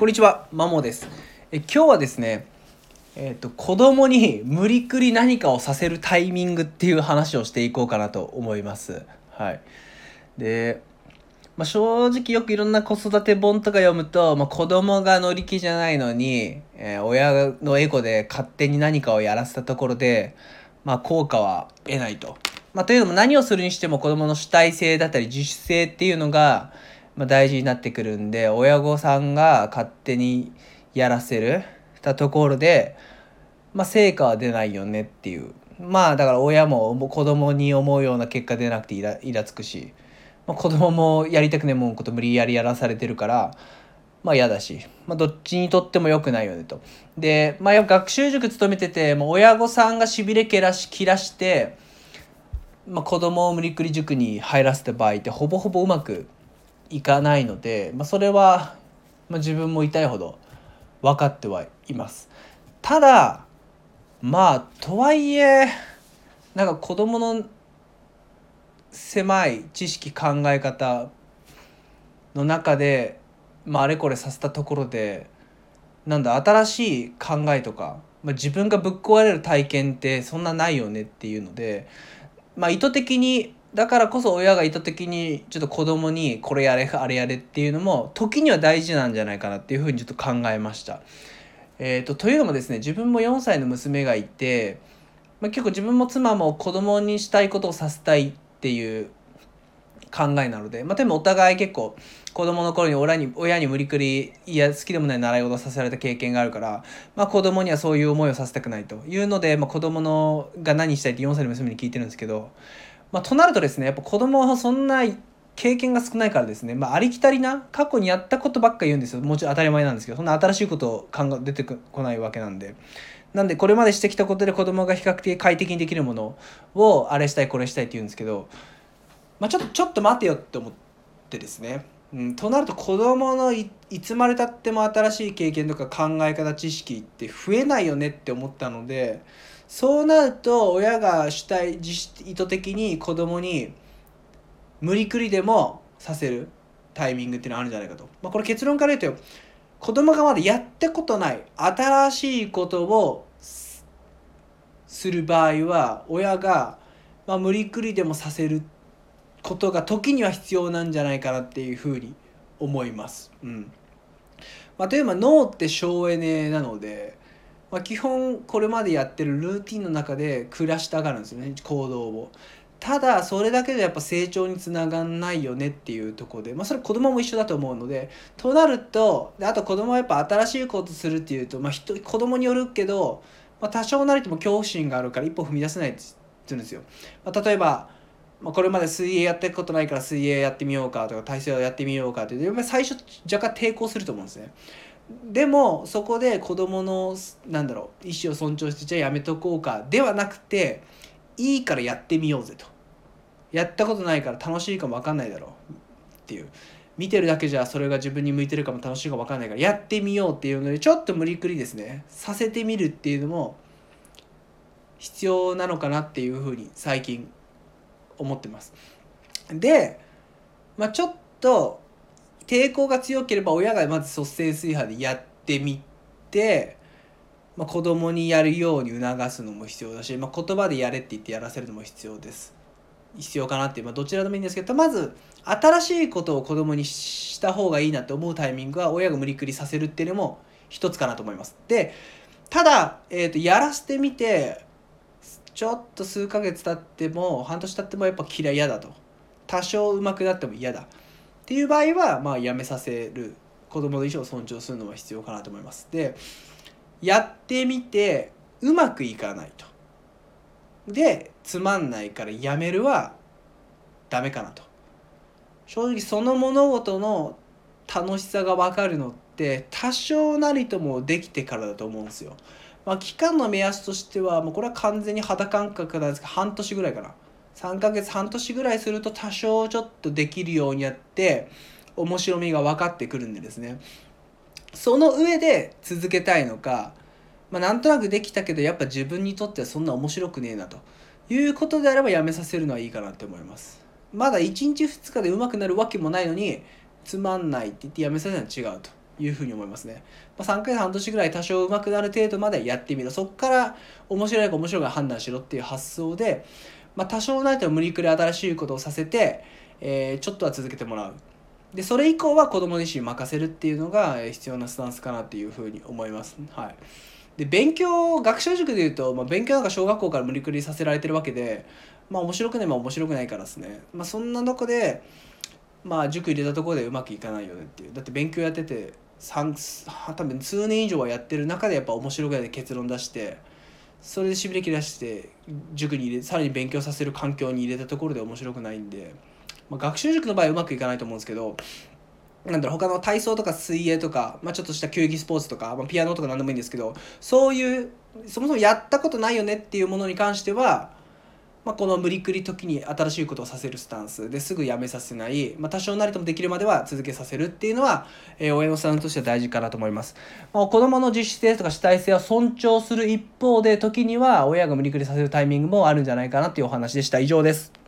こんにちは、マモです。え今日はですね、えっ、と子供に無理くり何かをさせるタイミングっていう話をしていこうかなと思います。はい。で、まあ、正直よくいろんな子育て本とか読むと、まあ、子供が乗り気じゃないのに、えー親のエゴで勝手に何かをやらせたところで、まあ、効果は得ないと。まあ、というのも何をするにしても子供の主体性だったり自主性っていうのが、まあ、大事になってくるんで親御さんが勝手にやらせるたところで、まあ、成果は出ないよねっていうまあだから親も子供に思うような結果出なくてイライラつくし、まあ、子供もやりたくねえもんこと無理やりやらされてるからまあ嫌だし、まあ、どっちにとっても良くないよねと。で、まあ、学習塾勤めててもう親御さんがしびれ切らし切らして、まあ、子供を無理くり塾に入らせた場合ってほぼほぼうまくいかないので、まあ、それは、まあ、自分も痛いほど分かってはいます。ただまあとはいえなんか子供の狭い知識考え方の中で、まあ、あれこれさせたところでなんだ新しい考えとか、まあ、自分がぶっ壊れる体験ってそんなないよねっていうので、まあ、意図的にだからこそ親が意図的にちょっと子供にこれやれあれやれっていうのも時には大事なんじゃないかなっていうふうにちょっと考えました。えー、とというのもですね自分も4歳の娘がいて、まあ、結構自分も妻も子供にしたいことをさせたいっていう考えなので、まあ、でもお互い結構子供の頃に親に親に無理くりいや好きでもない習い事をさせられた経験があるから、まあ、子供にはそういう思いをさせたくないというので、まあ、子供のが何したいって4歳の娘に聞いてるんですけど、まあ、となるとですねやっぱ子供はそんな経験が少ないからですね、まあ、ありきたりな過去にやったことばっか言うんですよもちろん当たり前なんですけどそんな新しいことを考え出てこないわけなんで。なんでこれまでしてきたことで子供が比較的快適にできるものをあれしたいこれしたいって言うんですけど、まあ、ちょっとちょっと待てよって思ってですね、うん、となると子供のいつまでたっても新しい経験とか考え方知識って増えないよねって思ったのでそうなると親が主体自主意図的に子供に無理くりでもさせるタイミングっていうのがあるんじゃないかと、まあ、これ結論から言うと子供がまだやったことない新しいことをする場合は親が、まあ、無理くりでもさせることが時には必要なんじゃないかなっていうふうに思います。うん。まあ、例えば脳って省エネなので、まあ、基本これまでやってるルーティンの中で暮らしたがるんですよね行動を。ただそれだけでやっぱ成長につながんないよねっていうとこで、まあ、それ子供も一緒だと思うのでとなるとであと子供はやっぱ新しいことするっていうと、まあ、人子供によるけど、まあ、多少なりとも恐怖心があるから一歩踏み出せないって言うんですよ。まあ、例えばまあ、これまで水泳やってることないから水泳やってみようかとか体操やってみようかってやっぱり最初若干抵抗すると思うんですね。でもそこで子供のなんだろう意思を尊重してじゃあやめとこうかではなくていいからやってみようぜと。やったことないから楽しいかも分かんないだろうっていう。見てるだけじゃそれが自分に向いてるかも楽しいかも分かんないからやってみようっていうのでちょっと無理くりですね。させてみるっていうのも必要なのかなっていうふうに最近思ってます。で、まあ、ちょっと抵抗が強ければ親がまず率先垂派でやってみて、まあ、子供にやるように促すのも必要だし、まあ、言葉でやれって言ってやらせるのも必要です。必要かなっていう、まあ、どちらでもいいんですけどまず新しいことを子供にした方がいいなって思うタイミングは親が無理くりさせるっていうのも一つかなと思います。でただ、えー、とやらせてみてちょっと数ヶ月経っても半年経ってもやっぱ嫌い嫌だと多少上手くなっても嫌だっていう場合はまあやめさせる子供の意思を尊重するのは必要かなと思います。でやってみてうまくいかないと。でつまんないからやめるはダメかなと。正直その物事の楽しさが分かるのって多少なりともできてからだと思うんですよ。まあ、期間の目安としてはもうこれは完全に肌感覚なんですけど半年ぐらいかな。3ヶ月半年ぐらいすると多少ちょっとできるようになって面白みが分かってくるんでですね。その上で続けたいのか、まあ、なんとなくできたけどやっぱ自分にとってはそんな面白くねえなと。いうことであればやめさせるのはいいかなって思います。まだ1日2日で上手くなるわけもないのにつまんないって言ってやめさせるのは違うと。いうふうに思いますね。まあ、3回半年ぐらい多少上手くなる程度までやってみろ。そこから面白いか面白いか判断しろっていう発想で、まあ、多少ないと無理くり新しいことをさせて、えー、ちょっとは続けてもらう。でそれ以降は子供自身任せるっていうのが必要なスタンスかなっていうふうに思います。はいで勉強学習塾でいうと、まあ、勉強なんか小学校から無理くりさせられてるわけでまあ面白くないまあ面白くないからですね、まあ、そんなとこでまあ塾入れたところでうまくいかないよねっていうだって勉強やってて多分数年以上はやってる中でやっぱ面白くないで結論出してそれでしびれ切らして塾に入れさらに勉強させる環境に入れたところで面白くないんで、まあ、学習塾の場合はうまくいかないと思うんですけどなんだろう他の体操とか水泳とか、まあ、ちょっとした球技スポーツとか、まあ、ピアノとか何でもいいんですけどそういうそもそもやったことないよねっていうものに関してはまあ、この無理くり時に新しいことをさせるスタンスですぐやめさせない、まあ、多少なりともできるまでは続けさせるっていうのは、えー、親のスタンスとしては大事かなと思います、まあ、子どもの自主性とか主体性を尊重する一方で時には親が無理くりさせるタイミングもあるんじゃないかなっていうお話でした。以上です。